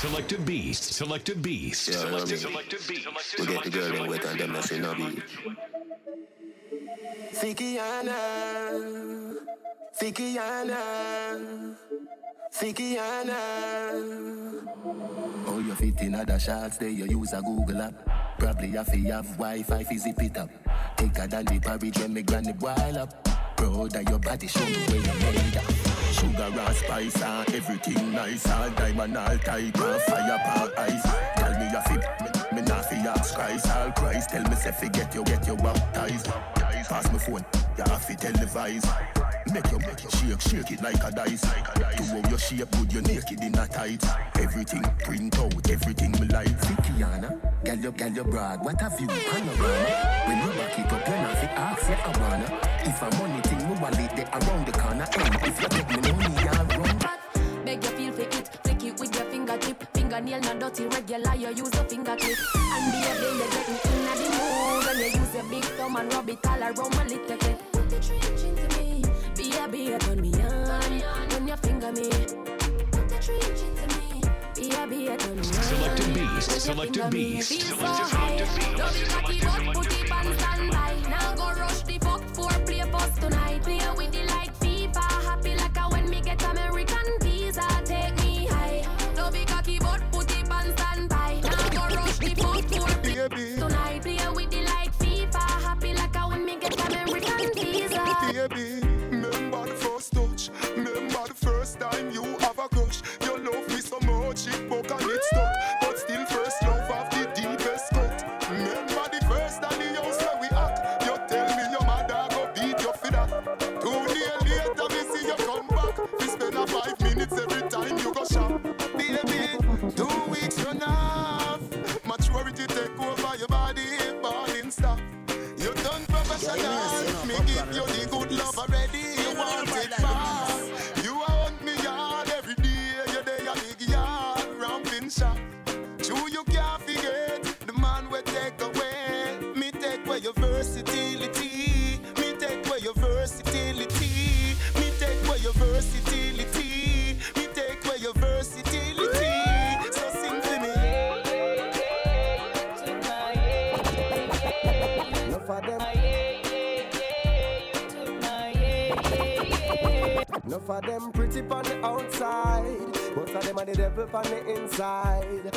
Selecta Beast. Selecta Beast. Yeah, I Selective, mean, Selecta Beast. We get the girl in wet and them not say no be. Fikiana, Fikiana, Fikiana. Oh, you fit in other shots there, you use a Google app. Probably have to have Wi-Fi, fi zip it up. Thicker than the porridge when me granny boil up. Of your body, show me where you made up. Sugar and spice and everything nice. All diamond, all tight and fire power ice. Tell me you fit, me, me not fi ask Christ. All Christ tell me say fi get you, get you baptized. Pass me phone, you have fi televise Make you make it shake, shake it like a dice. To how your shape good, you naked in a tight. Everything print out, everything me like. Fikiana, girl you, girl you broad. What have you, panorama? When you back it up, you not fi ask, yeah I wanna If a money thing, me wallet there around the corner. Hey, if you take me money, you Fingernail not dirty, regular, you use a finger clip. And baby, you get me in the mood. When you use your big thumb and rub it all around my little bit. Put the trench into me, baby, turn me on. When you finger me, put the trench into me, baby, turn me on. Selecta Beast. Selecta Beast. Selective, beast. Love cocky, but put it on Maturity of them pretty on the outside. Most of them are the devil on the inside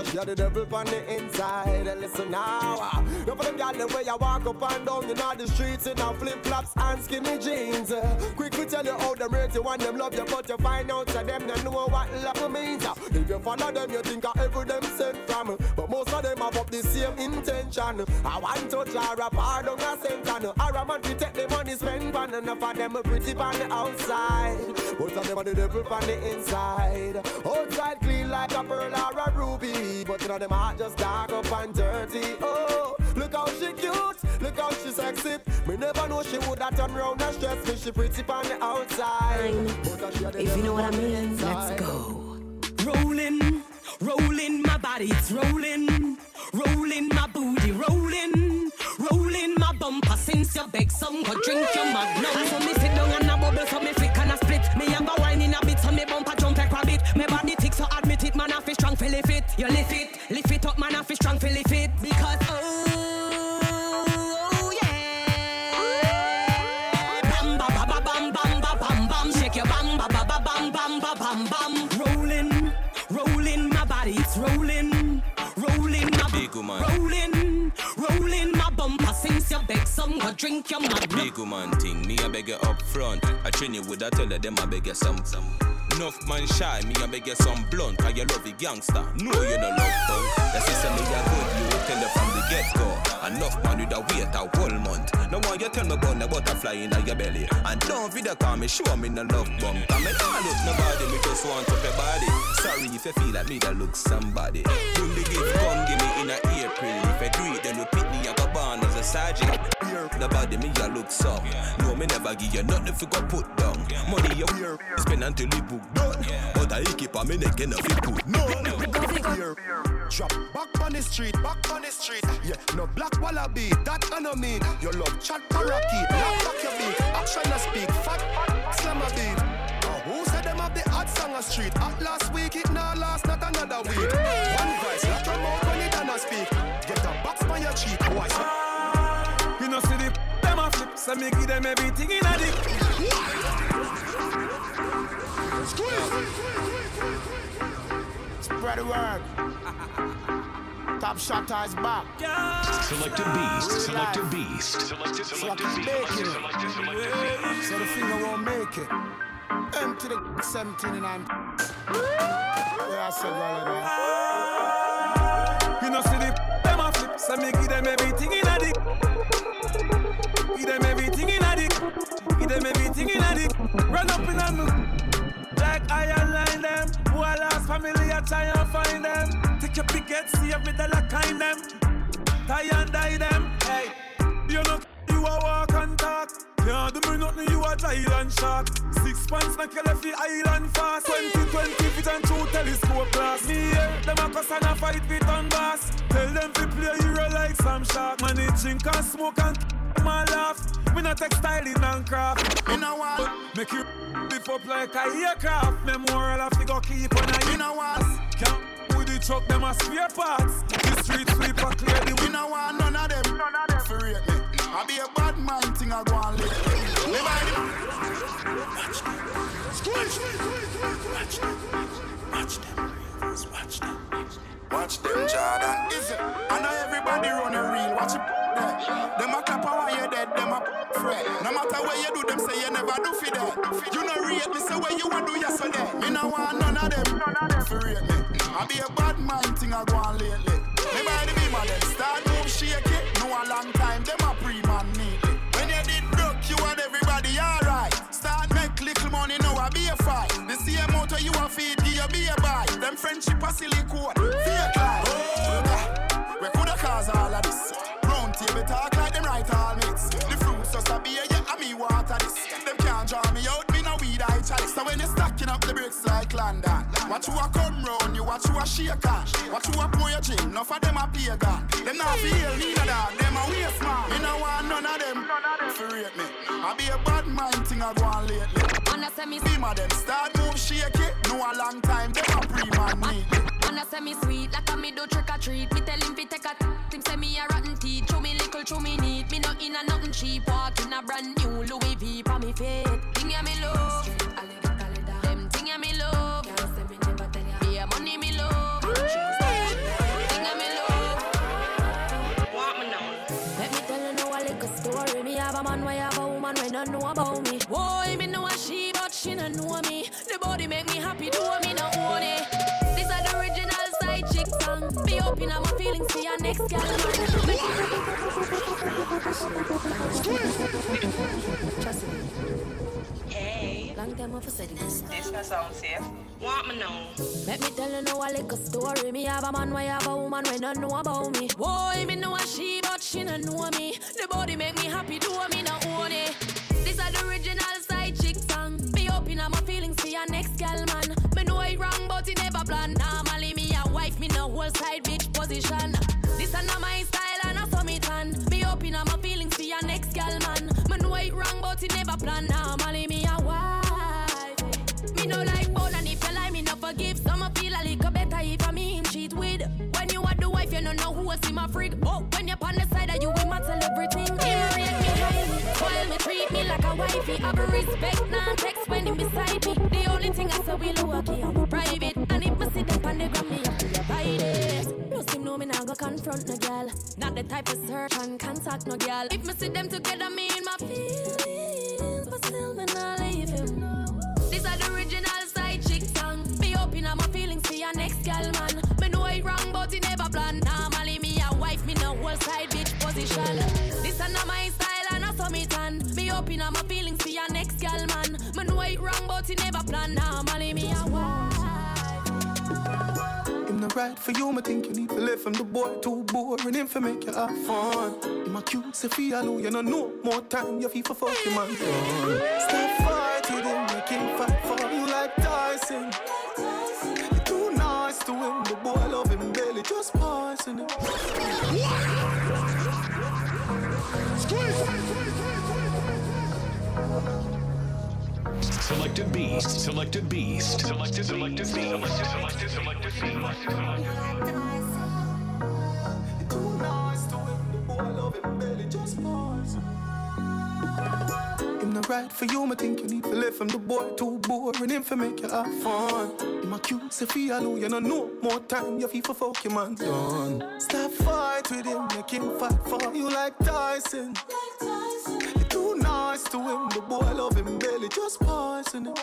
uh, she the devil on the inside. And listen now uh, Enough of them gal the way you walk up and down You know the streets in a flip-flops and skinny jeans. Uh, Quick to tell you how them rate you and them love you But you find out that them don't know what love means. Uh. If you follow them you think of every them sent from. Uh, But most of them have up the same intention. I want to jar a pardon a sentence. Or I man to take the money spend on. Enough of them pretty on the outside. Most of them are the devil on the inside. Outside like a pearl or a ruby But you know them heart just dark up and dirty Oh, look how she cute, look how she sexy Me never know she would have turned round and stress me She pretty on the outside But she had the If you know what I on the mean, let's go. Rolling, rolling, my body it's rolling. Rolling my booty, rolling. Rolling my bumper since you beg some go drink your magnum. So me sit down and a bubble, so me flick and a split. Me have a wine in a bit, so me bumper jump like rabbit. Me body tick, so admit it, man, I feel strong, feel it. You lift it, lift it up, man, I feel strong, feel it. Because oh, oh yeah. Bam ba ba ba bam bam ba bam bam. Shake your bam ba ba ba bam bam ba bam bam. Rolling, rolling my body, it's rolling. Rolling my Big woman. Rolling, rolling my bumper since you beg some go drink your magnum. Big woman thing, me a beg you up front. I train you with a tell them I beg you some some. Enough man shy, me I beg you some blunt. Cause you love the gangster, no you no love punk. The sister me a good, you tell her from the get go. Enough man with a wait a whole month. No one you tell me about the butterfly in your belly. And don't video call me, show me no love bump. Cause me not look nobody, me just want up your body. Sorry if you feel like me that look somebody. When the gift come, give me in a April. If I do it, then you pick me up a born as a sergeant. The body me a look some. No, me never give you nothing if you go put down. Money you spend until you book done. But I keep on me neck and you put no. Drop back on the street, back on the street. Yeah, no black wallaby, that I no mean. Your love chat parakeet, lock back your beat. Action a speak, fat, slam a beat. Who said them have the hot song a street? At last week, it now last, not another week. One voice, lock your mouth when it done speak. Get a box by your cheek, why so? Ah, you know see the them a flip, so me give them everything in a dick. Spread the word. Top shot is back. Selecta Beast. Selecta Beast. Selected So I selected can beast. make it. Selected Selecta Beast. So the finger won't make it. Empty the 17 and I'm. Yeah, I said all of that. You know see the them a flip, so me give them everything in a dick. Give them everything in a dick. Give them everything in a dick. Run up in a me. Like I align them. Who I lost family, I try and find them. Take your picket, see every dollar kind them. Tie and die them. Hey, you know you a walk and talk. Can't do me nothing, you a giant shark. Six pants na kill every island fast. 20, 20 feet and two telescope glass. Me yeah, them a cuss and a fight with on bass. Tell them to play hero like some shark. Man, they drink and smoke and my laugh. Me not textiling and craft. Me no want make you lift up like a aircraft. Memorial of figure keep on a you know what? Can't with the truck, them a spare parts. The street sweeper clear the We no want none of them. None of them. For me. I be a bad mind thing I go and live. The Watch them. Watch them. Watch them. Watch them. Watch them, Jordan. Is it? I know everybody run a reel. Watch it. Them a clap while you dead. Them a fret. No matter where you do, them say you never do for that. You no rate me, say where you want do yesterday. Me no want none of them. None of them. For me. I be a bad mind thing I go on lately. Me by the beam of them start move shake motor you a feed, give you be a buy. Them friendship a silicone, fake life. Oh, we coulda cause all of this. Round table talk like them right all mates. The fruits just a beer, yeah, and me water this. Them can't draw me out, me no weed I chalice. So when you stacking up the bricks like London, watch you a come round, you watch you a shake on. Watch you a pour your gin, enough of them a pagan. Them not feel neither dog, them a waste man. Me no want none of them. For rate me, I be a bad mind thing I go on lately. Man, I say me Beam of them start move shake it. No a long time, them a pre-man neatly. Man, I say me sweet, like a me do trick or treat. Me tell him fi take a t- him say me a rotten teeth. Chew me little, chew me neat. Me no in a nothing cheap. Walk in a brand new Louis V for me feet. Thing ya me love, them thing ya me love. Yeah, money me love. Thing ya me love. Let me tell you now a little story. Me have a man, why have a woman when don't know about me. Boy, me know a she, don't know me. The body make me happy, do me no own it. This are the original side chick song. Be open up my feelings to your next girl. Trust me. Hey, Long time of said this. this no sound safe. Want me know? Let me tell you now a little story. Me have a man, why have a woman when don't know about me. Boy, me know a she, but she don't know me. The body make me happy, do me no never plan. Normally me a wife. Me no like bone and if you lie, me no forgive. Some feel a little better if I me him cheat with. When you are the wife, you no know who I see my freak. Oh, when you're on the side you, we matter everything. Him rate me highly, while me treat me like a wifey. Have a respect, nah text when him beside me. The only thing I say we low key and we private. And if me see them on the gram, me have to abide it. No seem no me nah go confront no girl. Not the type of search and contact no girl. If me see them together, me tan. Be open up my feelings to your next girl, man. Me know it wrong, but it never plan. money, me a wife. Him not right for you, me think you need to live from the boy too boring him for make you have fun. Him a cute, say feel you you're not no more time you feel for fuck him man. Stop fighting with him, make him fight for you like Tyson. You too nice to him, the boy love him barely. Just poison it. Selecta Beast. Selecta Beast. Selected Selecta Beast. Selected selected Selecta Beast. Too nice to him, the boy love him belly just poison. Him not right for you, me think you need to live him. The boy too boring, him for make you have fun. Him a cute, say fi alone, you know no more time. You feel for fuck your man done. Stop fight with him, make him fight for you like Tyson. You too nice to him, the boy love him belly just poison him.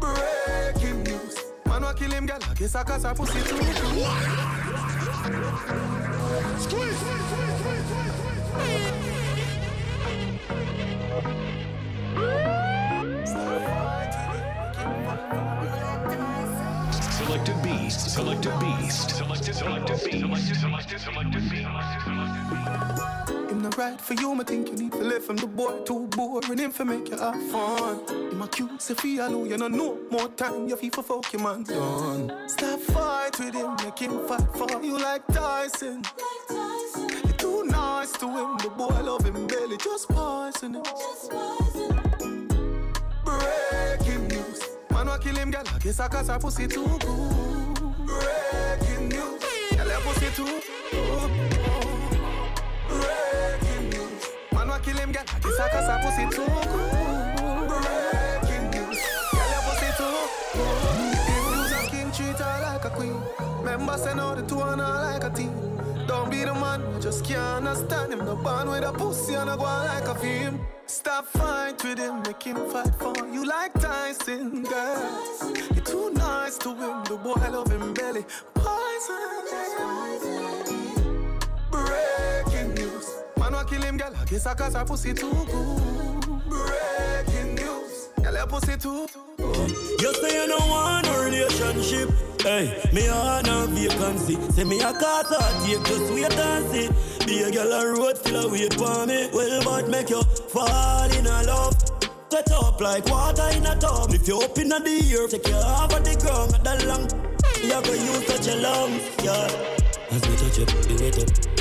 Breaking news, man wa kill him, girl. I guess I cause her pussy too good. Selecta Beast. Selecta Beast. Selected Selecta Beast. Selected selected Selecta Beast. Right for you, me think you need to live from The boy too boring, him for make you have fun. Him a cute, Sophia alone, you know no more time. You feel for fuck your man done. Stop fight with him, make him fight for you like Tyson. You're too nice to him, the boy love him belly just poison him. Breaking news, man wa kill him, girl. I guess I cause her pussy too good. Breaking news, girl, her pussy too good. Kill him, girl. I guess I cause her pussy too good. Breaking news. Girl, your pussy too good. If you's a king, treat her like a queen. Remember, say no, the two and her like a team. Don't be the man, I just can't understand him. No band with a pussy and I go like a film. Stop fight with him, make him fight for you like Tyson, girl. You're too nice to him, the boy love him belly. Poison. Breaking news. Man wa kill him, girl. I guess I cause her pussy too good. Breaking news. Girl, her pussy too good. You say you don't want no relationship. Hey, me a no vacancy. Say me a cause I take just wait and see. Be a girl a road still a wait for me. Well, but make you fall in a love. Set up like water in a tub. If you open a the air, take you off of the ground. That long, you go use such a long, yeah. As me touch up, you wait up.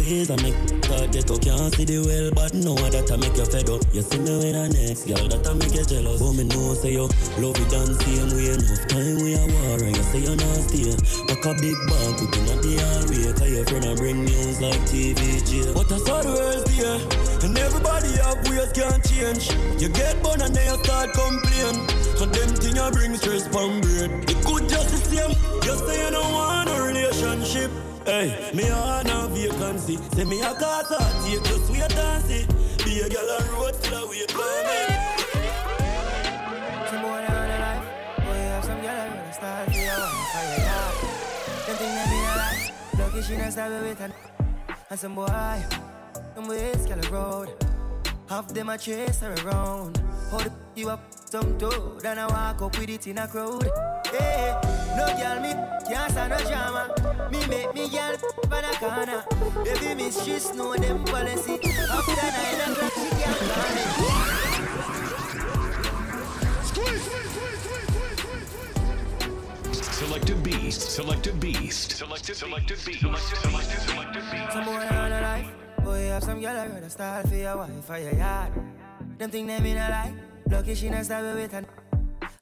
Squeeze and make God get up Can't see the well but know that I make you fed up. You see me with the next girl that I make you jealous. But me know say you love it and same way Enough. Time we are war and you say you're not stay. Pack a big bag put in a hallway Cause your friend a bring news like TVG But I saw the words there And everybody have ways can't change. You get born and then you start complain. And them thing you bring stress from brain. It could just the same. You say you don't want a relationship Hey, me on a vacancy. Say me a cause I take just wait and see. Be a girl on road till I wait for me. Some boy down the life. Boy, have some girl I wanna start for your wife for your yard. Them thing that me a like. Lucky she not stab with an And some boy, them ways girl a road. Half them a chase her around. Hold you up some toe. Then I walk up with it in a crowd. Hey, no girl me can't stand no drama. Me make me girl pan a corner. Baby miss she know them policy. After nine o'clock she can't call me. Selecta Beast. Selecta Beast. Selected Selecta Beast. Selected selected Selecta Beast. Some boy on the life. Boy, have some girl I rather start for your wife for your yard. Them think them in a lie. Lucky she not stab with an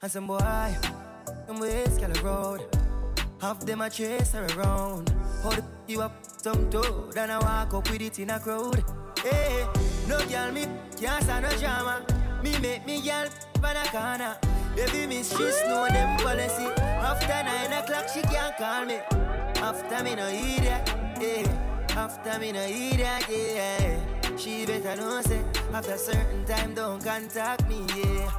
And some boy, them ways girl a road. Half them a chase her around. Hold you up some toe. Then I walk up with it in a crowd. Hey, no girl me can't stand no drama. Me make me girl pan a corner. Baby miss she know them policy. After nine o'clock she can't call me. After me no hear that, yeah. After me no that, yeah. She better know say after certain time don't contact me, yeah.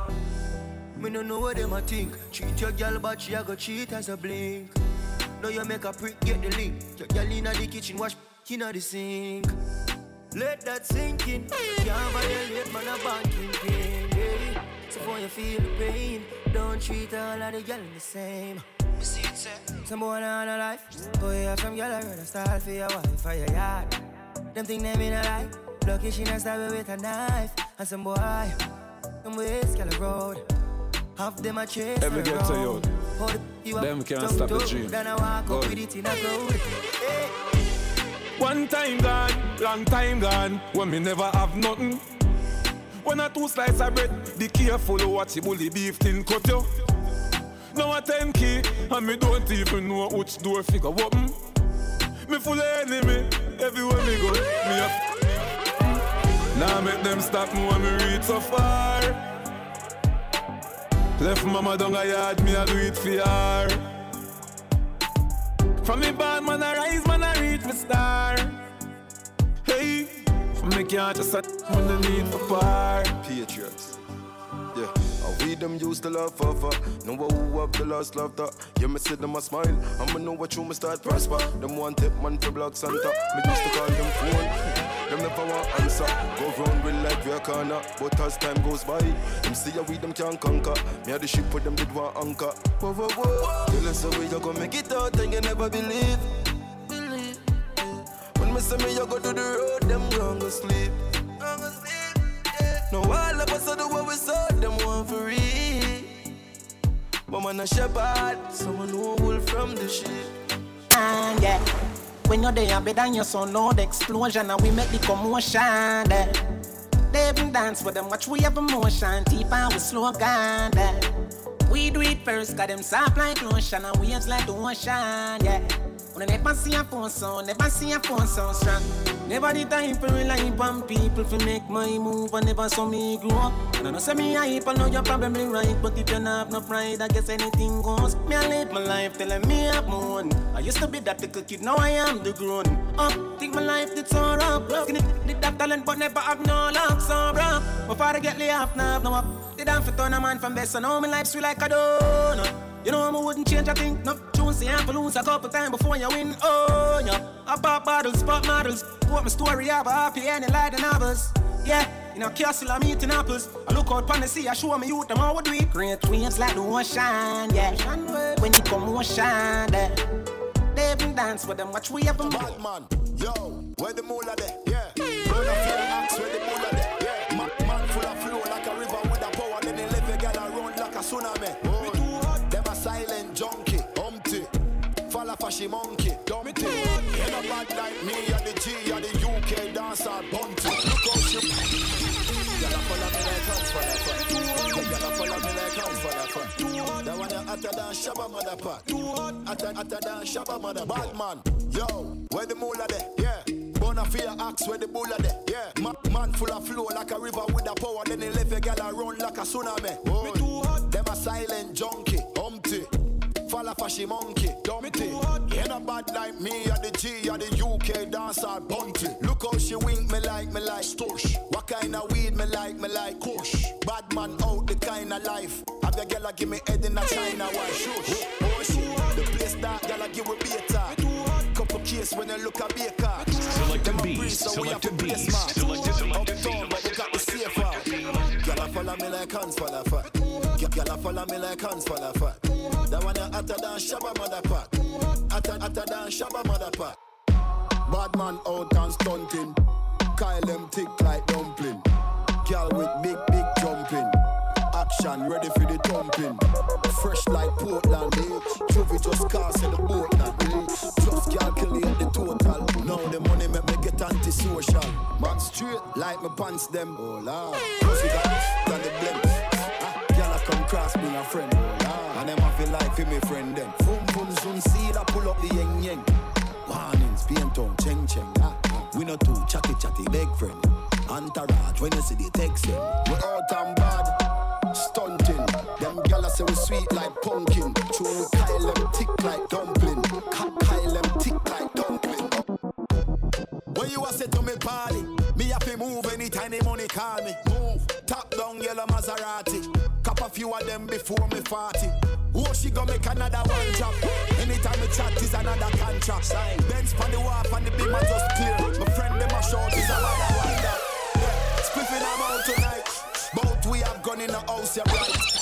Me no know what them a think. Treat your girl but she a go cheat as a blink. Now you make a prick get the link. Your girl inna the kitchen wash inna the sink. Let that sink in. Can't violate man a banking thing. Yeah. So for you feel the pain, don't treat all of the girl the same. Some boy on a life, boy have some girl I rather start for your wife for your yard. Them think them mean a life, lucky she not stab with a knife. And some boy, them ways girl a road. Have them a chase Every get to you. Them can't stop the dream. Then I walk up with it in a crowd. One time gone, long time gone, when me never have nothing. When I two slice of bread, be careful what you bully beef thin cut you. Now a 10 key, and me don't even know which door figure open. Me full of enemy, everywhere me go, me a Now make them stop me when me reach so far. Left mama down a yard, me a do it for her. From me bad man I rise, man I reach my star. Hey, from me can't just set when the need for par. Patriots. Yeah, uh, we them used to love for for. Know who up the last love that. Yeah, me see them a smile. I'ma know what you me start prosper. Them one tip man for block Santa. Me used to call them phone. Them never want answer. Go round with we a corner. But as time goes by, them see how we them can conquer. Me had the ship with them did want anchor. Whoa, whoa, whoa. Tell us way you gonna make it out and you never believe. Believe. When me say me you go to the road, them gonna go sleep. Gonna sleep. Yeah. No all of us are the what we saw, them want for real. But man a shepherd, someone who wool from the sheep. Ah, yeah. When you're there, better than your son, loud explosion, and we make the commotion. Eh. There. They even dance with them, watch we have emotion, deep and we slow down. There. We do it first, got them soft like lotion, and waves like the ocean, yeah. I never see a phone sound, never see a phone sound strong. Never the time for rely on people to make my move, and never saw me grow up. And I know say me hype, I know you're probably right, but if you not have no pride, I guess anything goes. Me I live my life telling me I'm moon. I used to be that little kid, now I am the grown up. Think my life did so rough. Skinny, did that talent, but never have no luck, so rough. Before I get laid off, now no up. Did I for turn a man from best, so now my life sweet like a donut. You know i'm wouldn't change a thing. No tune say I'm for lose a couple times before you win. Oh yeah, I pop bottles, pop models. What my story a happy ending like the novels. Yeah, in a castle I'm eating apples. I look out pon the sea, I show me youth them how we do it. Great waves like the ocean, yeah. When you come ocean, yeah. They even dance with them, watch we have them. Bad man, yo, where the moolah there? Yeah, run up your axe where the moolah there? Yeah, man, man full of flow like a river with a power. Then they leave a gal around like a tsunami. She monkey, dumpty. Ain't a bad like me, or the G, or the UK dancer, bunty. Look how she. Gyal a follow me like hands for the fun. Gyal a follow me like hands for the fun. That one you hotter than Shabba mother pack. Hotter, hotter than Shabba mother. Bad man, yo, where the moolah there? Yeah. Bona fear axe where the bulla there. Yeah. Ma- man full of flow like a river with a power. Then he left a gal a run like a tsunami. Me too hot. Them a silent junkie, humpty. Fall off a she monkey, dumpty. Ain't a bad like me, or the G, or the UK dancer, bunty. Look how she wink me like me like stush. What kind of weed me like me like kush. Bad man out the kind of life. Have your gal a give me head in a China, why shush? Oh shit, the place that gal a give we beta. Couple case when you look a baker. Selecta Beast, Selecta Beast, selected, selected Uptown, but we got the safer. Gyal a follow me like hands for the fat. Gyal a follow me like hands the fat. That one you hotter than Shabba mother pack. Hotter, hotter than Shabba mother pack. Bad man out and stunting. Kyle them thick like dumpling. Gyal with big, big jumping. Action ready for the thumping. Fresh like Portland, eh? Juvie just cast in the boat now, eh? Just calculate the total. Now the money make me get antisocial. Man straight like my pants them. Oh lord. Plus we got the blem. Cross me a friend. And them a feel like for me friend them. Boom boom soon see that pull up the yeng yeng. Warnings, paint on cheng cheng. Ah. We not too chatty chatty big friend. Entourage when you see the text them. We out and bad, stunting. Them gyal say we sweet like pumpkin. True we Kyle them tick like dumpling. Ka- Kyle them tick like dumpling. When you a say to me party, me have to move anytime the money call me. Move, top down yellow Maserati. Cop a few of them before me 40. Oh, she gon' make another one drop. Anytime we chat is another contract. Sign. Benz on the wharf and the beam are just clear. My friend them a short is a lot of wonder. Yeah, spliffing them out tonight. Both we have gone in the house, yeah, right.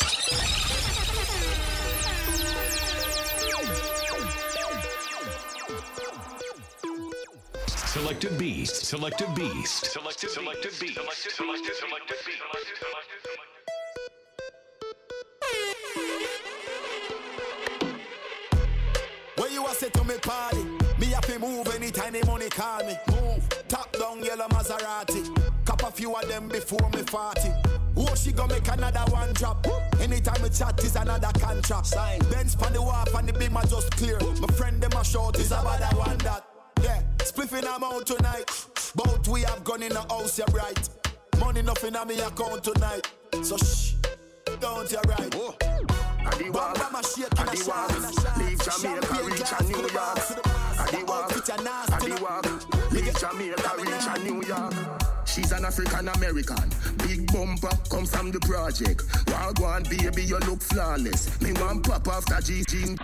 Selecta Beast, Selecta Beast, selected, Selecta Beast, selected, selected, Selecta Beast. The party. Me have to move anytime the money call me. Move, top down yellow Maserati. Cop a few of them before me 40. Oh, she gonna make another one drop. Anytime we chat is another contract. Sign. Benz pan the wharf and the beam are just clear. My friend them a short is about that one that. Yeah, spliffing I'm out tonight. Both we have gone in the house, you yeah, right. Money nothing on me account tonight. So shh, don't you right. Oh. Adi walk, Adi walk, leave Jamaica, reach a New York. Adi walk, Adi walk, leave Jamaica, reach a New York. She's an African American. Big bumper comes from the project. Wild one, baby, you look flawless. Me want pop off that G jean.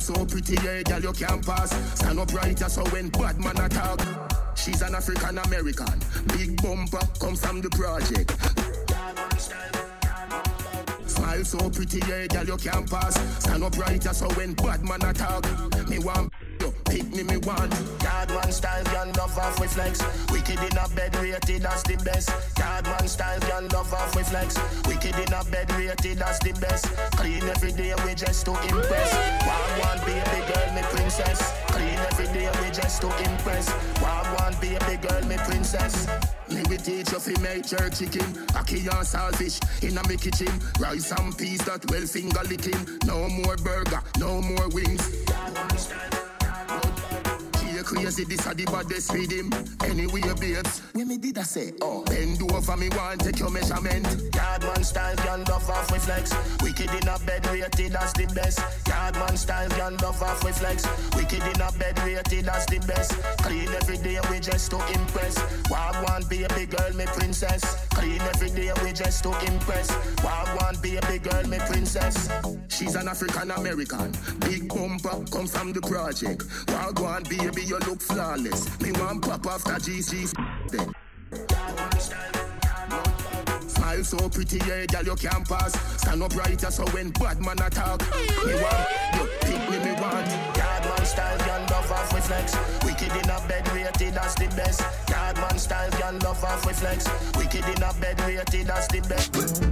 So pretty, yeah, girl, you can't pass. Stand up right, so when bad man attack. She's an African American. Big bumper comes from the project. Smile so pretty, yeah, girl, you can't pass. Stand up right, so when bad man attack. Me want pick me, me want. Yard one style, girl, love off with flex. Wicked in a bed, rated as the best. Yard one style, girl, love off with flex. Wicked in a bed, rated as the best. Clean every day, we just to impress. One one baby girl, me princess. Clean every day, we just to impress. One one baby girl, me princess. Me we teach you fi make jerk chicken Aki and in a me kitchen Rice and peas that well finger licking No more burger, no more wings crazy, this a the baddest with him Anyway, babes, when me did I say Oh, bend over me want take your measurement Yard one style, girl, love off with flex. Wicked in a bed, rated as the best. Yard one style, girl, love off with flex. Wicked in a bed, rated as the best. Clean every day, we just to impress. Wild one, baby girl, me princess. Clean every day, we just to impress. Wild one, baby girl, me princess. She's an African American. Big bumper comes from the project. Why one, baby, you look flawless. Me want pop that GC. Smile so pretty, yeah, girl, you can't pass. Stand up right, so when bad man attack. Me want, you pick me, me want. Yard one style, girl, love off with. Wicked in a bed, rated as the best. Yard one style, girl, love off with flex. Wicked in a bed, rated as the best.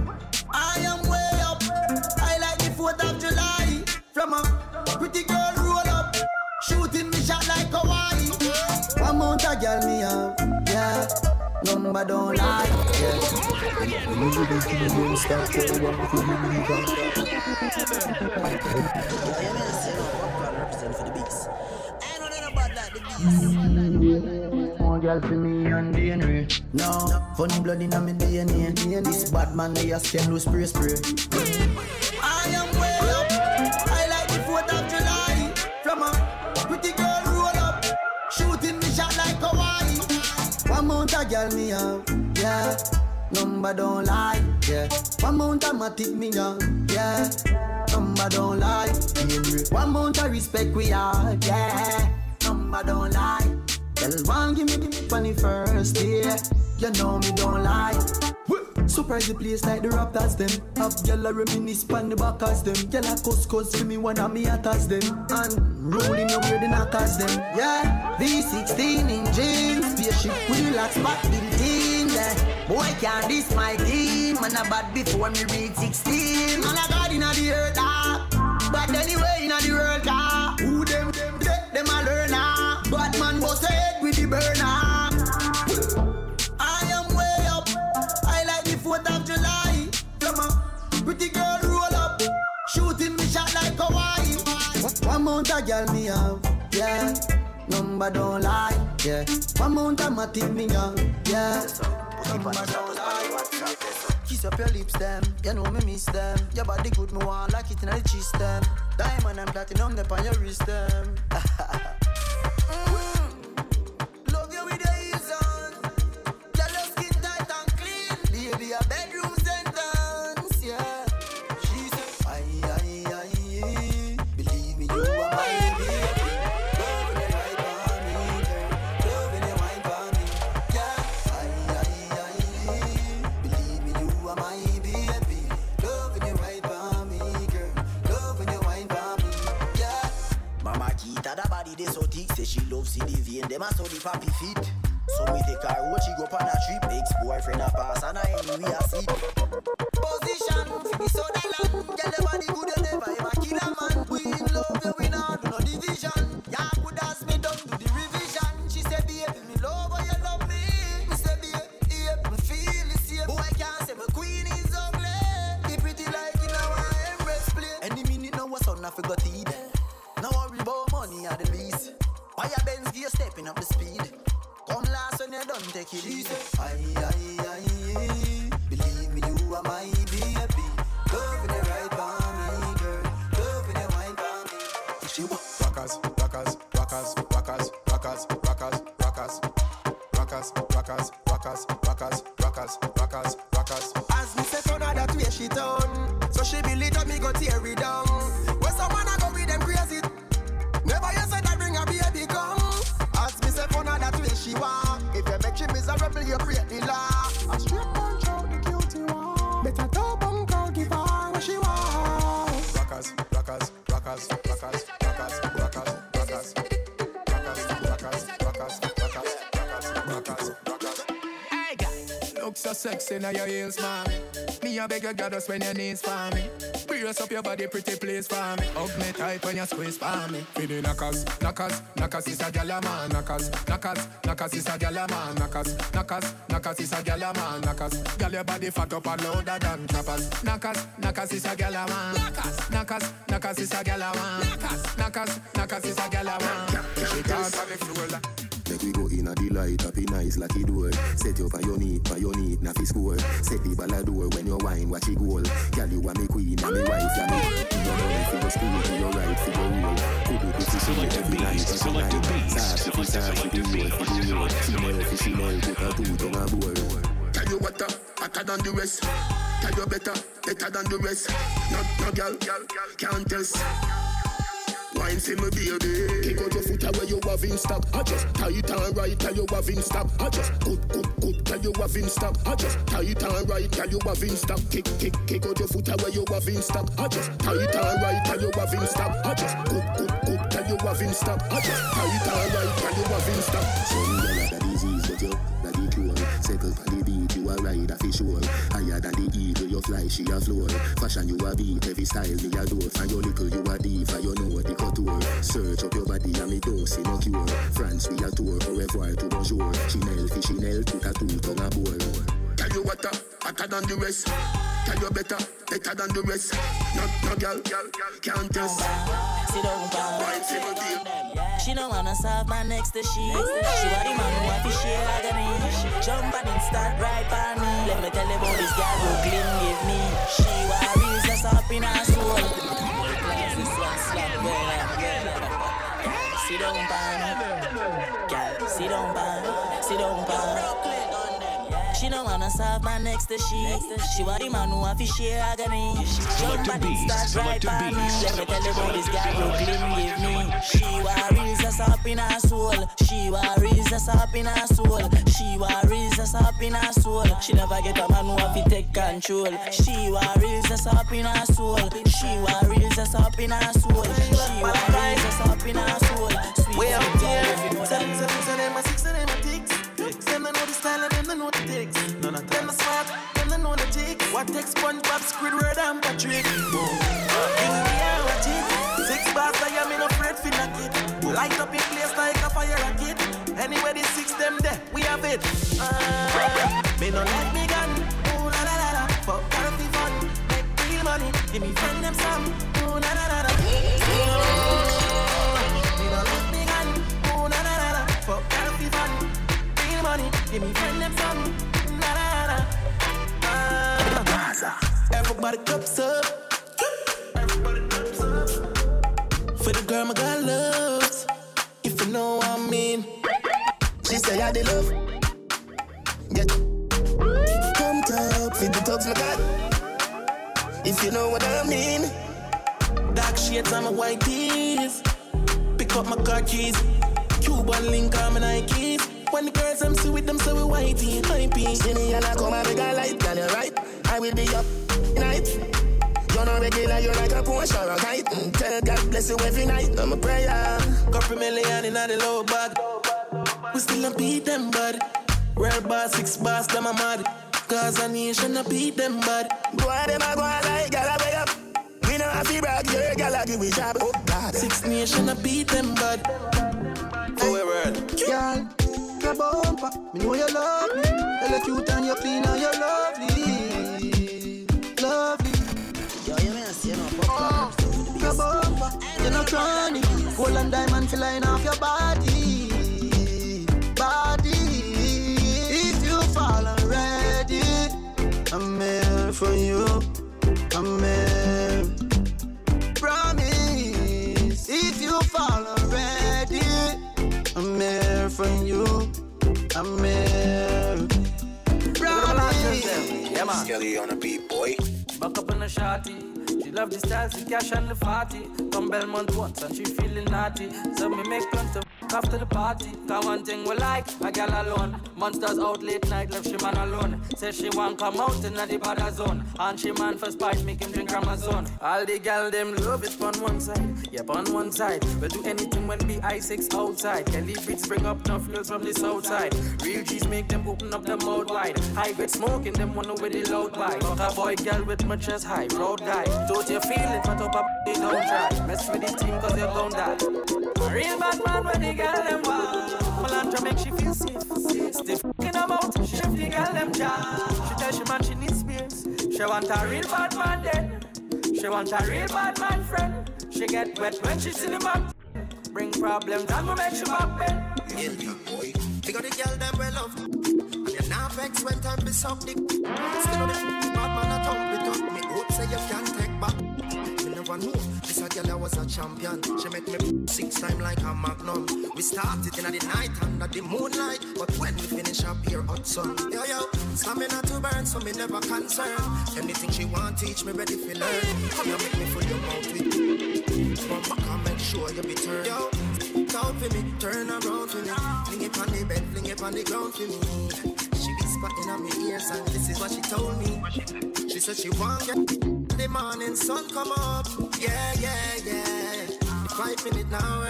I am way up. I like the 4th of July. From a pretty girl roll up. Shooting me shot like Hawaii. One mount a girl me have. Yeah. Number don't lie. More girl for me and DNA. No, funny blood in my DNA. This bad man they a scam loose spray spray. I am way up. I like the 4th of July. From a pretty girl roll up. Shooting me shot like Hawaii. One mount a girl me have. Yeah. Number don't lie. Yeah. One mount a matic me have. Yeah. Number don't lie. Henry. One mount a respect we are. Yeah. Number don't lie. Tell one give me on the first day. You know me don't lie. Surprise the place like the Raptors them. Have gyal a reminisce pan the back backers them. Gyal a cuss cuss for me one of me attacks them. And rolling your weird knockers them. Yeah, V16 in jeans. Spaceship with relax back built in yeah. Boy can't this my team. Man a bad before me reach 16 Man a god inna the earth ah. But anyway inna the world ah. Who them them them, them a learn the burner I am way up. I like the 4th of July. From a pretty girl roll up. Shooting me shot like Hawaii. One mount a girl me have. Yeah. Number don't lie. Yeah. One mount a matic me have. Yeah. Number don't lie. Kiss up your lips, them. You know me miss them. Your body good, me want like it in the chest, them. Diamond and platinum, them on your wrist, them. she love see the vein, them a the papi fit. So we take her road, she go on a trip. Ex-boyfriend a pass and I anyway I see. Position, fi so that land. Get the body good, so sexy now your heels, mommy. Me a beg you goddess when your knees for me. Brace up your body, pretty please for me. Hug me tight when you squeeze for me. Feed knockers, knockers, knockers is a gyal man. Knockers, knockers, knockers is a gyal man. Knockers, knockers, knockers is a gyal man. Knockers, gyal your body fat up and louder than clappers. Knockers, knockers is a gyal man. Knockers, knockers, knockers is a gyal man. Knockers, knockers, knockers is a gyal man. She dance on the floor. Make we go in a delight, happy nice like it door. Set you on your knee, on your knee, na fi score. Set the ball a door when you wine, watch it goal. Girl, you are me queen, and me wife, yeah me. You know me fi go school, to your right, fi go roll. Could be pretty she every night, every night. Sassy fi sassy, fi roll, fi do roll. Chanel fi Chanel, put a two tongue a bore. Tell you what, uh, hotter than the rest. Tell you better, better than the rest. No, no girl, can't test. Wine for me baby. Kick out your foot away you have in stock? I just tight and right tell you have in stock. I just good good good tell you have in stock. I just tight and right tell you have in stock. Kick kick kick out your foot away you have in stock. I just tight and right tell you have in stock. I just good good good tell you have in stock. I just tight and right tell you have in stock Some girl a that disease, but you that the cure. Circle on the beat, you a ride a fish hole. Higher than the fly, she a floor. Fashion you a beat, every style me a do. For your little you a diva, you know the couture. Search up your body and me don't see no cure. France we a tour, au revoir to bonjour. Chanel Chanel, put a two tongue a bore. Tell you what, uh, hotter than the rest. Tell you better, better than the rest. No, no girl, can't test. Sit down, Wine for me baby She don't wanna serve my next to she. She want the man who want to share agony. Jump and start right by me. Let me tell you about this girl Brooklyn She don't wanna serve my next to she. She want the man who want to share agony. Jump and then start right by me. Let me tell you about this girl Brooklyn give me. She worries us up in her soul. She worries us up in her soul. She worries us up in her soul. She never get a man who want to take control. She worries us up in her soul. She worries us up in her soul. She worries us up in her soul. Sweet Way up sweet there. girl. Seven, seven, seven, them a they know the style and them they know the ticks. None of them a smart, them they know the ticks. What takes SpongeBob, Squidward and Patrick? In the air, what it? Six bars, I am in a afraid for knock it. Light up in place like a fire rocket. Anywhere the six them there, we have it. Uh, me no like me gun. Ooh la la la la. Fuck fun. Make real money. Give me friend them some. Ooh la la la la. Give me friend them some. La la la la. Uh, Everybody cups up. Everybody cups up. For the girl my God loves. If you know what I mean. She say I the love. Get come top, feed the thugs my God. If you know what I mean. Dark shades on my white tees. Pick up my car keys. Cuban link on my Nikes. When the girls I'm see with them, so we whitey, high peas. See me and I come and make a light, girl, you right. I will be up night. You're not regular, you're like a Porsche or a kite. Mm, Tell God bless you every night. I'm a prayer. Couple million in the low bag. We still a beat them bad. Real boss, six boss, them a mad. Cause a nation a beat them bad. Boy, them a go on like gala way up. We know have to brag, your gala give we job. Oh God. Six nation a beat them bad. Oh, we word. Girl, your bumper, me know you love me. You look cute and you clean and you lovely, lovely. Yo, you see pop Your bumper, you no chronic. Gold and diamond flying off your body, body. On a beat, boy. Back up on the shotty. She love the styles, the cash and the party. Come Belmont once and she feeling naughty. So me make plans to after the party. Cause one thing we like, a gal alone. Monsters out late night, left she man alone. Say she want come out in the bother zone. And she man for spice, make him drink Amazon. All the gal them love it on one side. Yep, on one side. We'll do anything when we I6 outside. Kelly Beats bring up enough girls from the south side. Real G's make them open up their mouth wide. High grade smoking, them wanna with the loud vibe. Fuck a boy, girl with my chest high, road guy. Don't you feel it, but up a don't try. Mess with the team cause you gon' die. A real bad man when the girl them wild. Melantra make she feel safe. Stiff in her mouth, shift the girl them jaw. She tell she man she needs space. She want a real bad man then. She want a real bad man friend. She get wet when she see the man. Bring problems and we make she back bend. boy. They got the girl them well love. And you're not vex when time be dick. Still on the bad man a thump it up. Me hope say you can Never know. This a girl I was a champion. She make me six time like a magnum. We started in the night under the moonlight. But when we finish up here hot sun. Yo yo, stamina to burn so me never concerned. Anything she want teach me ready for learn. Come here make me full your mouth with. Come back and make sure you be turned. Yo, Talk for me, turn around for me. Fling it on the bed, fling it on the ground for me. She whisper in my ears and this is what she told me. She said she want get the morning sun come up. Yeah, yeah, yeah. Five minute now.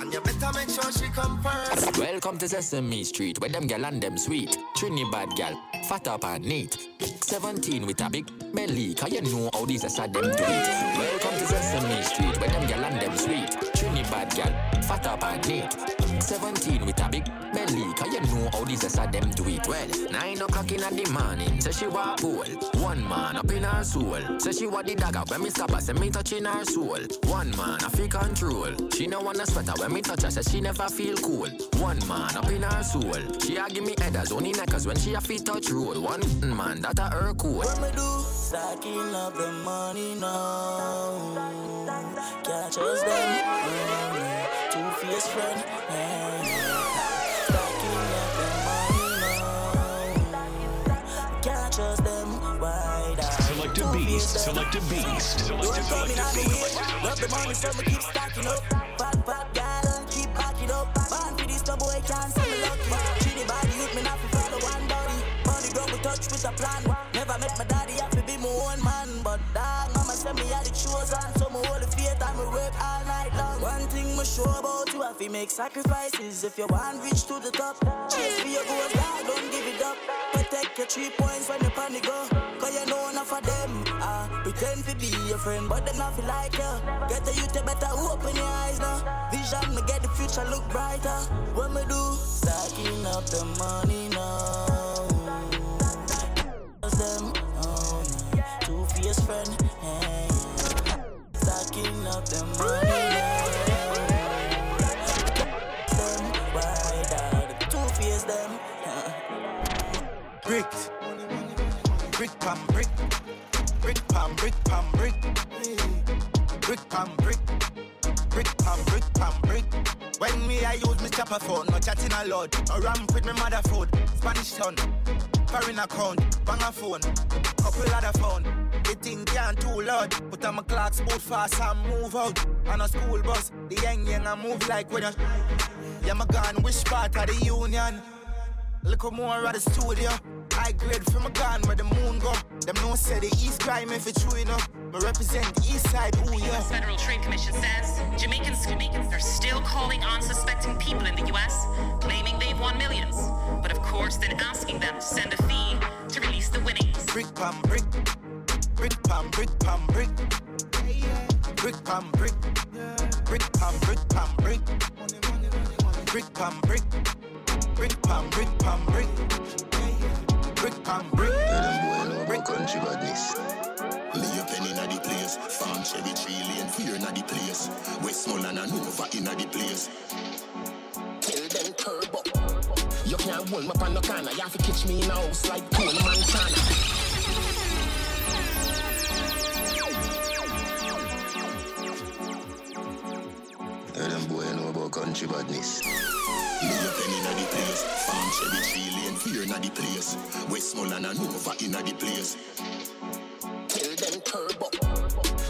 And you better make sure she come first. Welcome to Sesame Street, where them gal and them sweet. Trini bad gal, fat up and neat. 17 with a big belly, cause you know how these are them do it. Welcome to Sesame Street, where them gal and them sweet. Trini bad gal, fat up and neat. 17 with a big belly, cause you know how these are them do it. Well, 9 o'clock in the morning, say she walk pool. One man up in her soul. Say she want the dagger when me stop her, say me touching her soul. One man a feel control. She no wanna sweater when me touch her, say she never feel cool. One man up in her soul. She a give me headers, only neckers when she a feet touch roll. One man that a her cool. What me do? Stacking up the money now. Can't trust them. Two-faced friend. Selecta Beast, Selecta Beast, Selective Coming Beast. Love the money, so keep stacking up. Bad, bad girl, keep backing up. Born for this, the boy can't say me lucky. Treat the body with me, not for follow one body. Money grow we touch with a plan. Never met my daddy, have to be my own man. But dog, mama said me had the shoes on, so me hold the faith and me work all night long. One thing me sure about you, have to make sacrifices if you want reach to the top. Chase for your goals, dog, don't give it up. Protect your three points when you panic go. Cause you know enough of them. Pretend to be your friend, but them not feel like you. Get the youth, you better open your eyes now. Vision, me get the future look brighter. What me do? Stacking up the money now. Them, oh, no. Two-faced friend. Hey. Stacking up the money now. Them, why that? Two-faced them. Bricks. Brick pam brick brick. Pam brick. Brick pam brick pam brick. When me I use me chopper phone, no chatting a lot. A ramp with me mother food. Spanish town. Foreign account, bang a phone. Couple other phone. The thing can't too loud. Put on my clocks, boot fast and move out. On a school bus, the young young I move like when you. Yeah, my gun, which part of the union? Look more at the studio. Grade from a gun where the moon go. Them no say the East crime if it's true enough. Me represent the East side, ooh yeah. U.S. Federal Trade Commission says Jamaicans, Jamaicans are still calling on suspecting people in the U.S., claiming they've won millions. But of course, then asking them to send a fee to release the winnings. Brick pam brick, brick pam brick pam brick, brick pam brick, brick pam brick pam brick, brick pam brick, brick pam brick pam brick, brick pam brick. Tell them boy know about country badness. Lay a pen inna the place, farm cherry tree lane, fear inna the place. Westmoreland and Nova inna the place. Tell them turbo. You can't hold me on no corner. You have to catch me in a house like Tony Montana. Tell them boy know about country badness. Lay a pen inna the place, farm cherry tree fear inna the place. Westmoreland and Nova inna the place. Tell them turbo.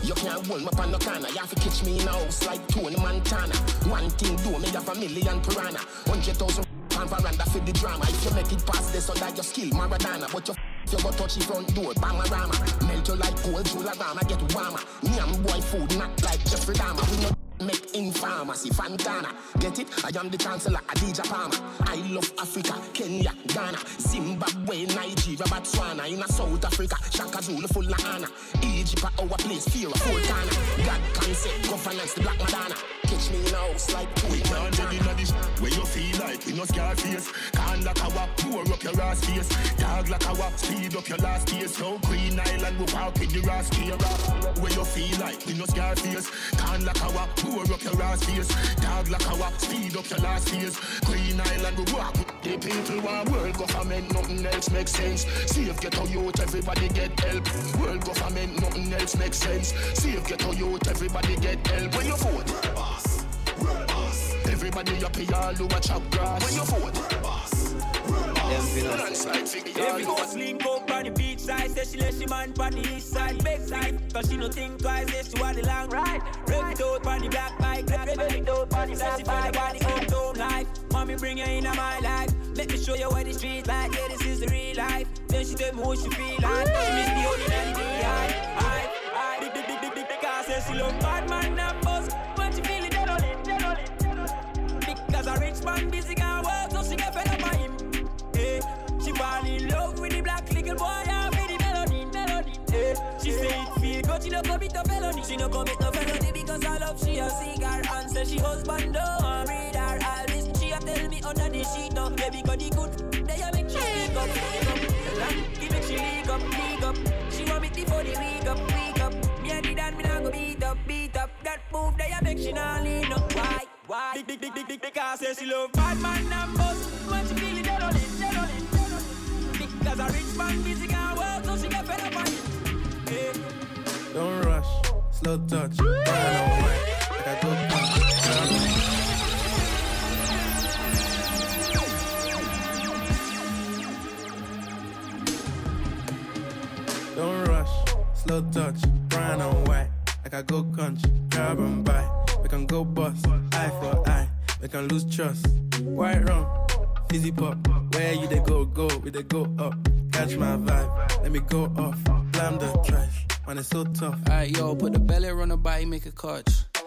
You can't hold me on no corner. You have to catch me in a house like Tony Montana. One thing do me have a million piranha. Hundred thousand pound veranda for the drama. If you make it past this under your skill, Maradona. But you you go touch the front door, Bamarama. Melt you like gold, Jularama, get warmer. Nyam boy food, not like Jeffrey Dahmer. We no make in pharmacy, Fantana. Get it? I am the chancellor, Adidja Palmer. I love Africa, Kenya, Ghana, Zimbabwe, Nigeria, Botswana. In South Africa, Shaka Zulu full of honor. Egypt, our place, fear of full Ghana. God can say, governance, the Black Madonna. Catch me in a house like We can't dead inna this where you feel like we no scar face. Can't like our pour up your ass face. Dog like our speed up your last case. So Queen Island we walk with the ras here. Where you feel like we no scar face. Can't like our pour up your ass face. Dog like our speed up your last case. Queen Island we walk with the people want world government. Nothing else makes sense. Safe get a youth, everybody get help. World government, nothing else makes sense. Safe get a youth, everybody get help. When you vote. Everybody up here, all who a chop grass. When you vote, boss. Landslide figure, Every all house link up on the beach side Say she let she man on the east side. Big side Cause she no think twice. Say she want the long ride Rev it out on the black bike Rev it out on the black bike Say she feel the uptown life. Mommy bring you into my life. Let me show you what the street like. Yeah this is the real life. Then she tell me what she feel like. She miss the only and the I, I, I Big, big, big, big, big, big Cause say she love bad man and She say it feel good, she no commit a felony. She no commit no felony because I love she a cigar and say she husband don't read her Always she a tell me under the sheet no, yeah because the good they a make she speak up, speak up. The give make she leak up, leak up. She want me before the week up, week up. Me a did that me nah go beat up, beat up. That move they a make she nah lean up. Why? Why? Big, big, big, big, big, because say she love bad man and boss. When she feel it, it, it, dead on. Because a rich man busy can work, Don't rush, slow touch, burn on white. Like I go punch, Don't rush, slow touch, brown white. Like I go country, carbon by. We can go bust, eye for eye. We can lose trust. White rum, fizzy pop. Where you they go, go, we they go up. Catch my vibe, let me go off. Blam the trash, man, it's so tough. Alright, yo, put the belly on the body, make a catch.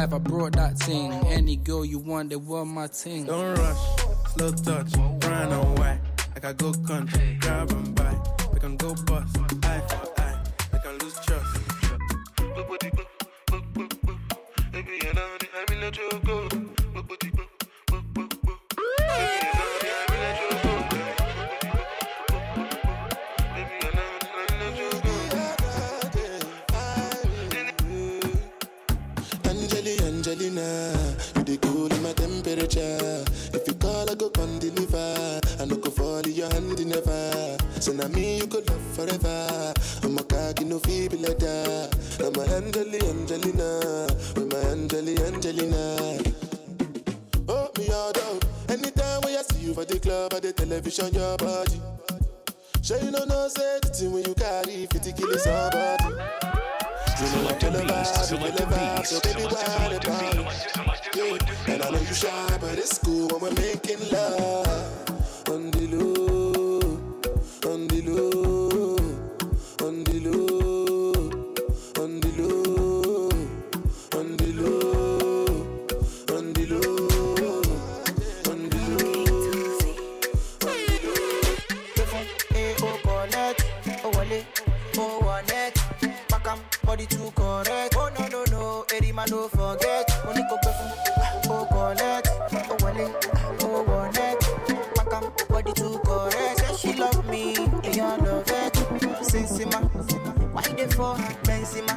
I brought that thing. Any girl you want, they want my thing. Don't rush, slow touch, brown on white. Like I go country, grab and buy. We can go bust, eye for eye. We can lose trust. So now me you could love forever. I'm a cocky no fee like that. I'm a Angeli Angelina. With my Angeli Angelina. Oh, me all down. Anytime when I see you for the club or the television, your body. Sure you know no say when you carry 50 kilos of body. You know I'm telling about the deliver, so baby, why the body? Yeah. And I know you shy, but it's cool when we're making love. On the loop. body too correct. Oh no no no, Eddie man don't forget. Oni kope fun, oh collect, oh wale, oh wallet. Makam body too correct. Say she love me, and you love it. Sensima, why they for Benzema?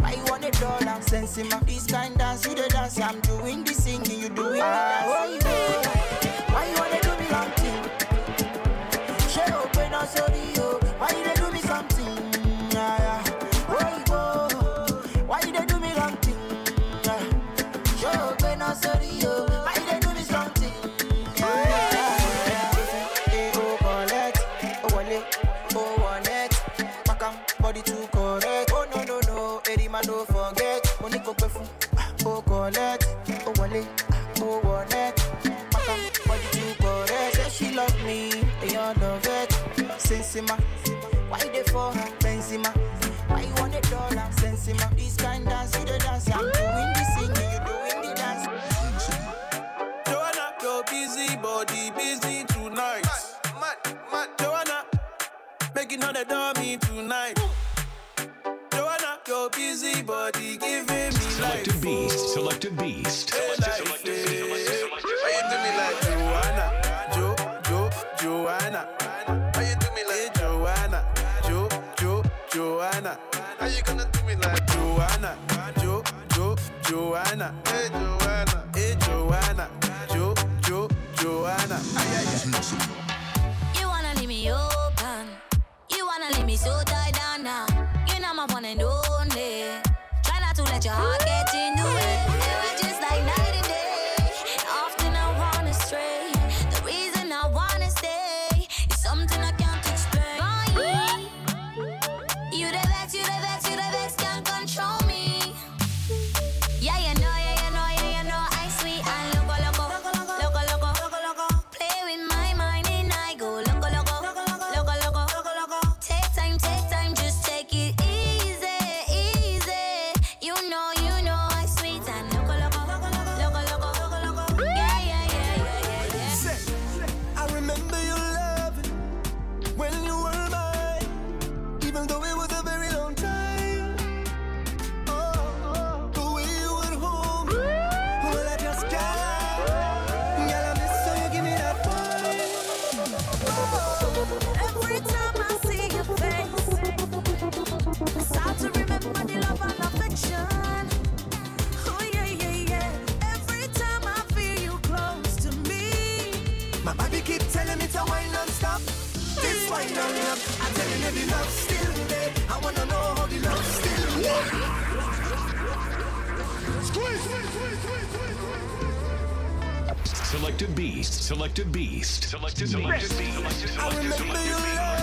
Why you want a dollar? Sensima, this kind dance you the dance. I'm doing this singing, you doing the ah, dance. Oh, Selecta Beast. Selecta Beast. Selecta Beast. Beast. Beast. Beast.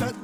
Whine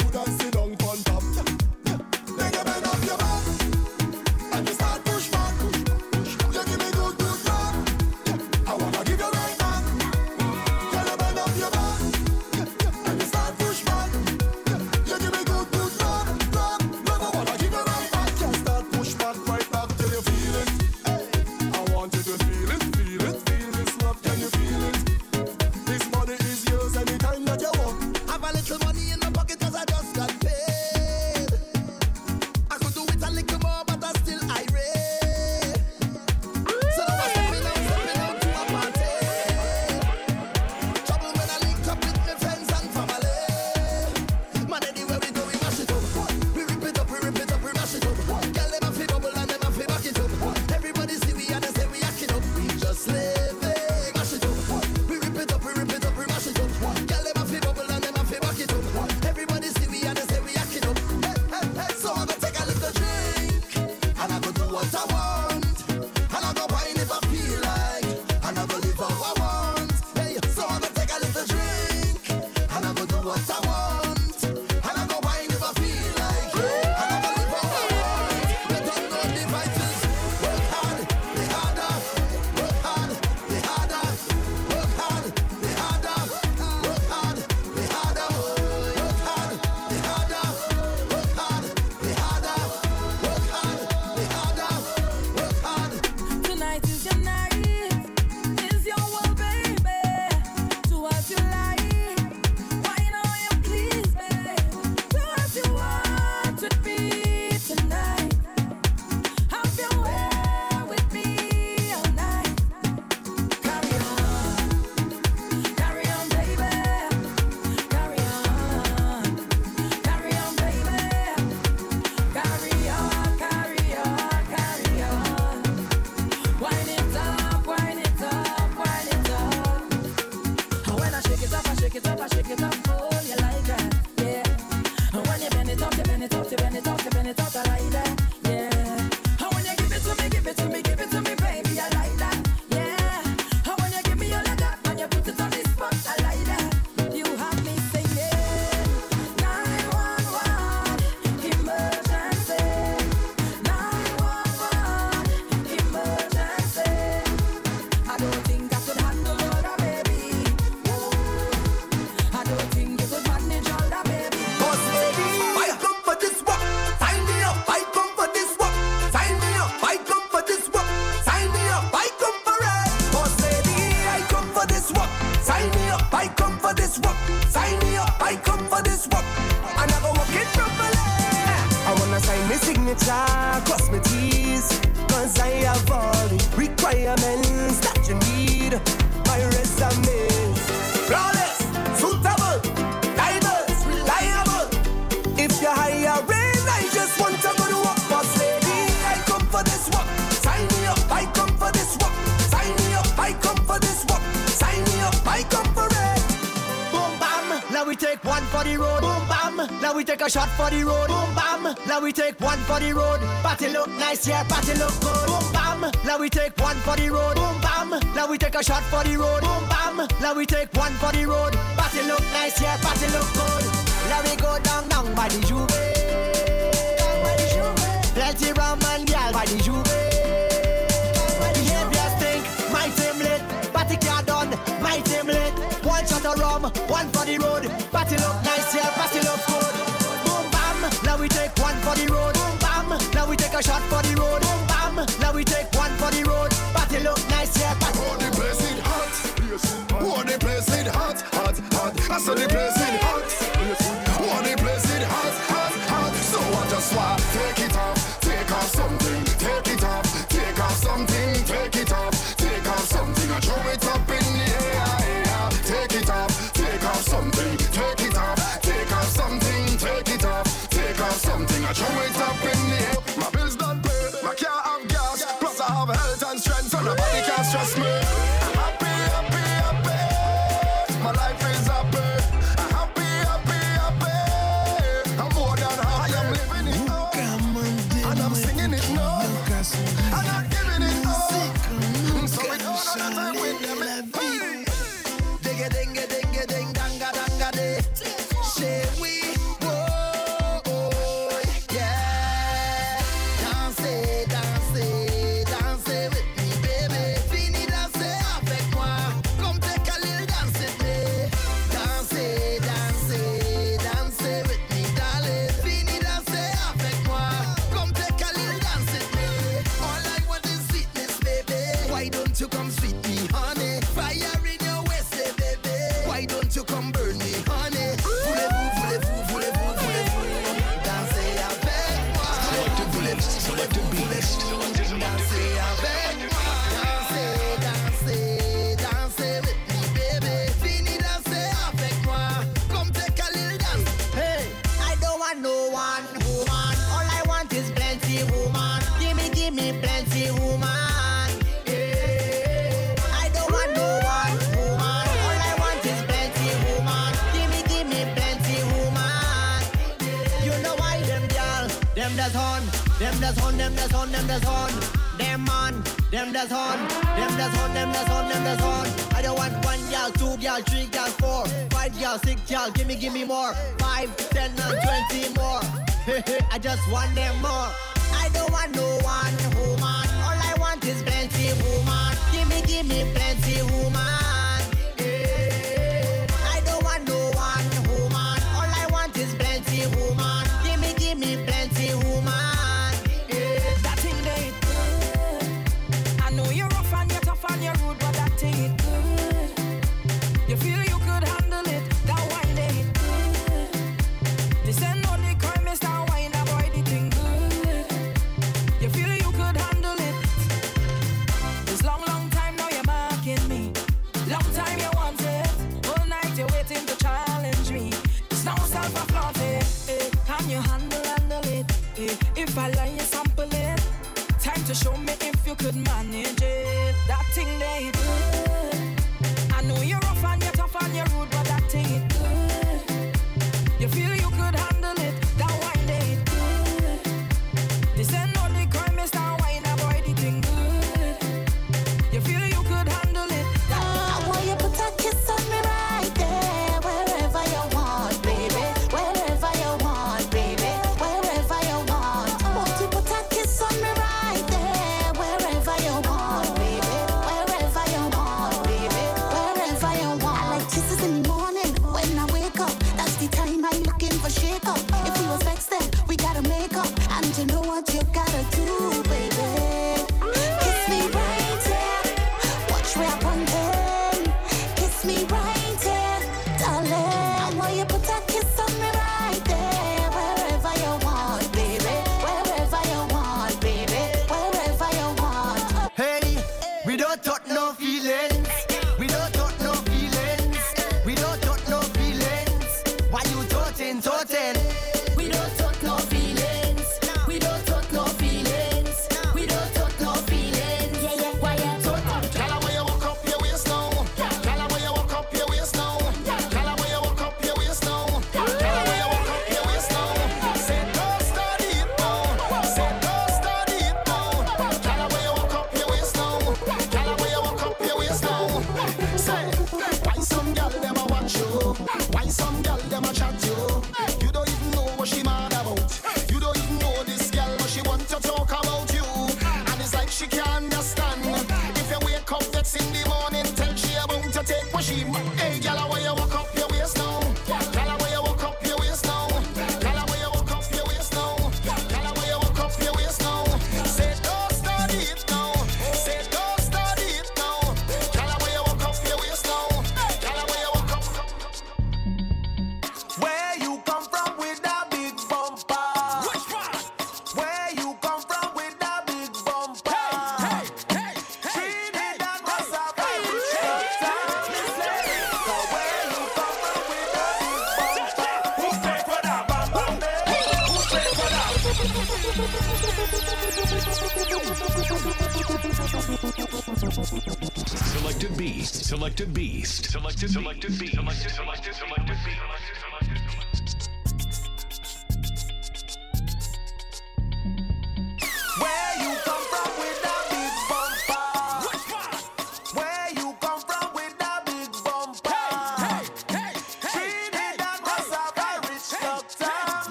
me, give me more. Five, ten, and twenty more. I just want them more.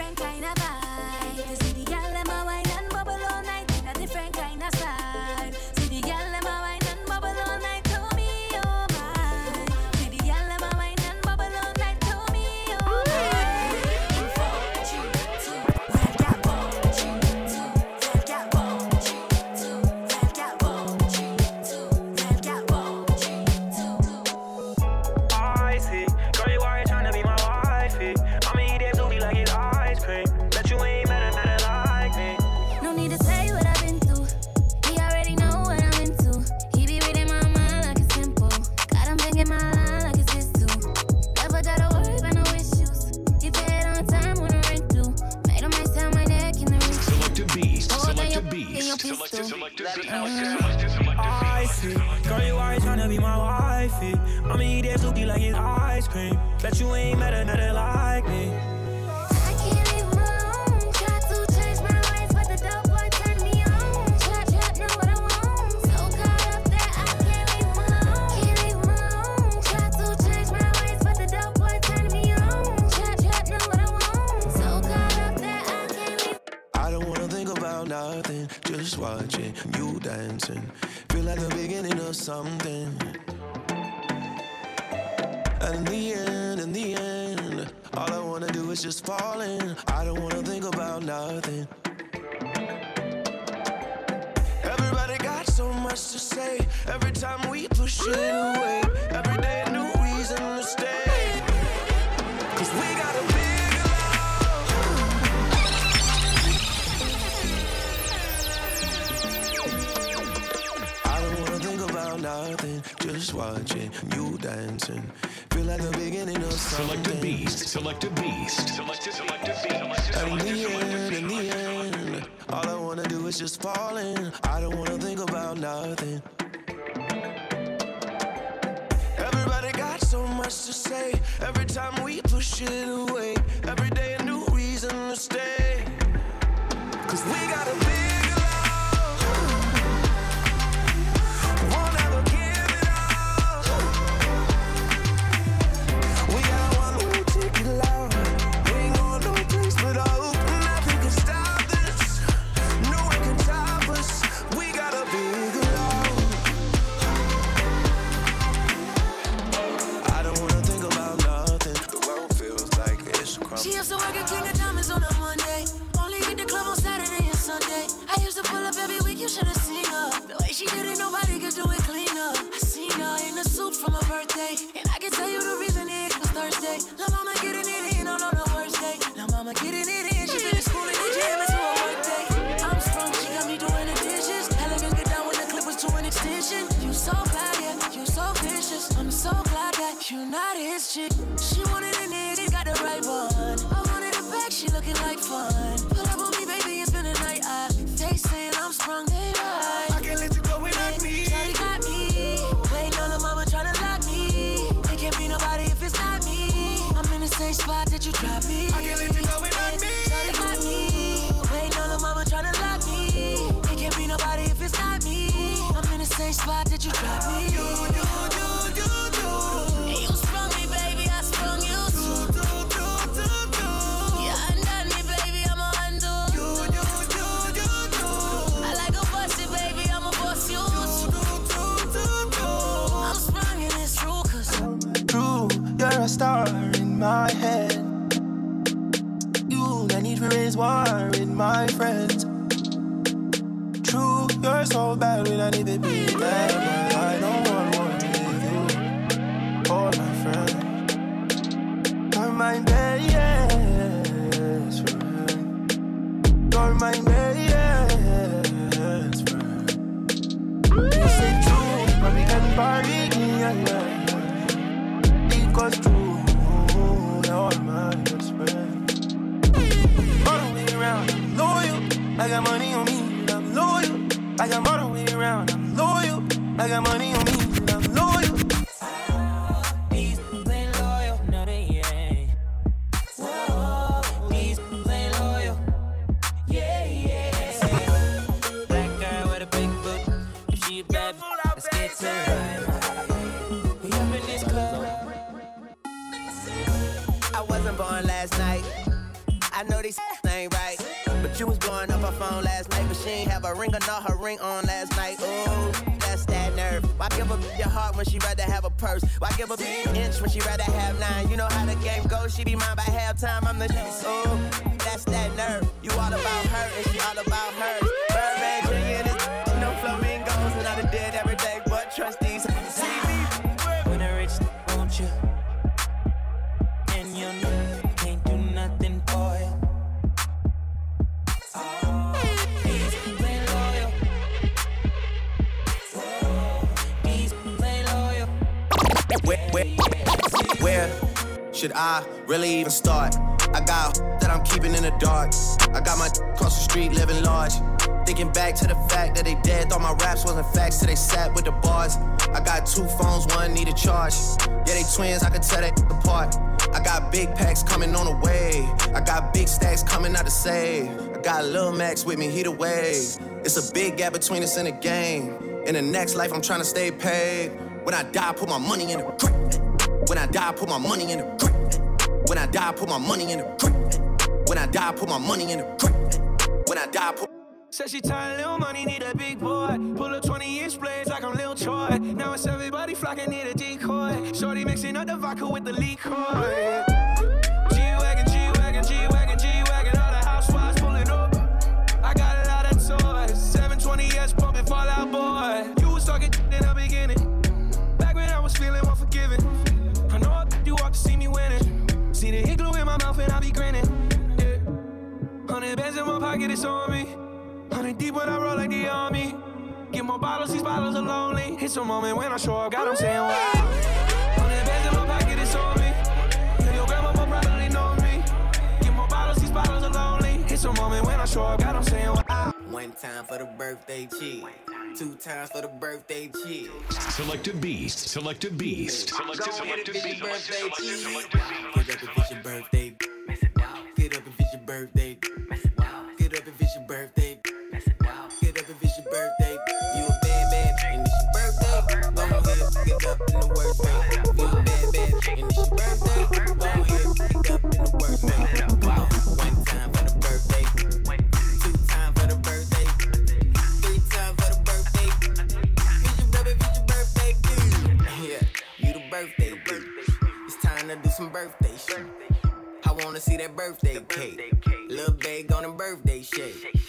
Different kind of vibe. much to say. Every time we push it away, every day a new reason to stay. Cause we with me, he the wave. It's a big gap between us and the game. In the next life, I'm trying to stay paid. When I die, I put my money in the grave. When I die, I put my money in the grave. When I die, I put my money in the grave. When I die, I put my money in the grave. When I die, I put. Said she tired, little money, need a big boy. Pull up 20 inch blades like I'm Lil Troy. Now it's everybody flocking, need a decoy. Shorty mixing up the vodka with the liquor. It's a moment when I show up, God, I'm saying wow. Bands in my pocket, it's on me. Your grandma know me. Get more bottles, these bottles are lonely. It's a moment when I show up, God, I'm saying wow. One time for the birthday chick. Two times for the birthday chick. Selecta Beast. Selecta Beast. Selecta, selecta Beast. Selecta Beast. Selecta Beast. Selecta Beast. Selecta Beast. Selecta Beast. Selecta Beast. see that birthday, birthday cake. cake. Lil' Bag on a birthday shake.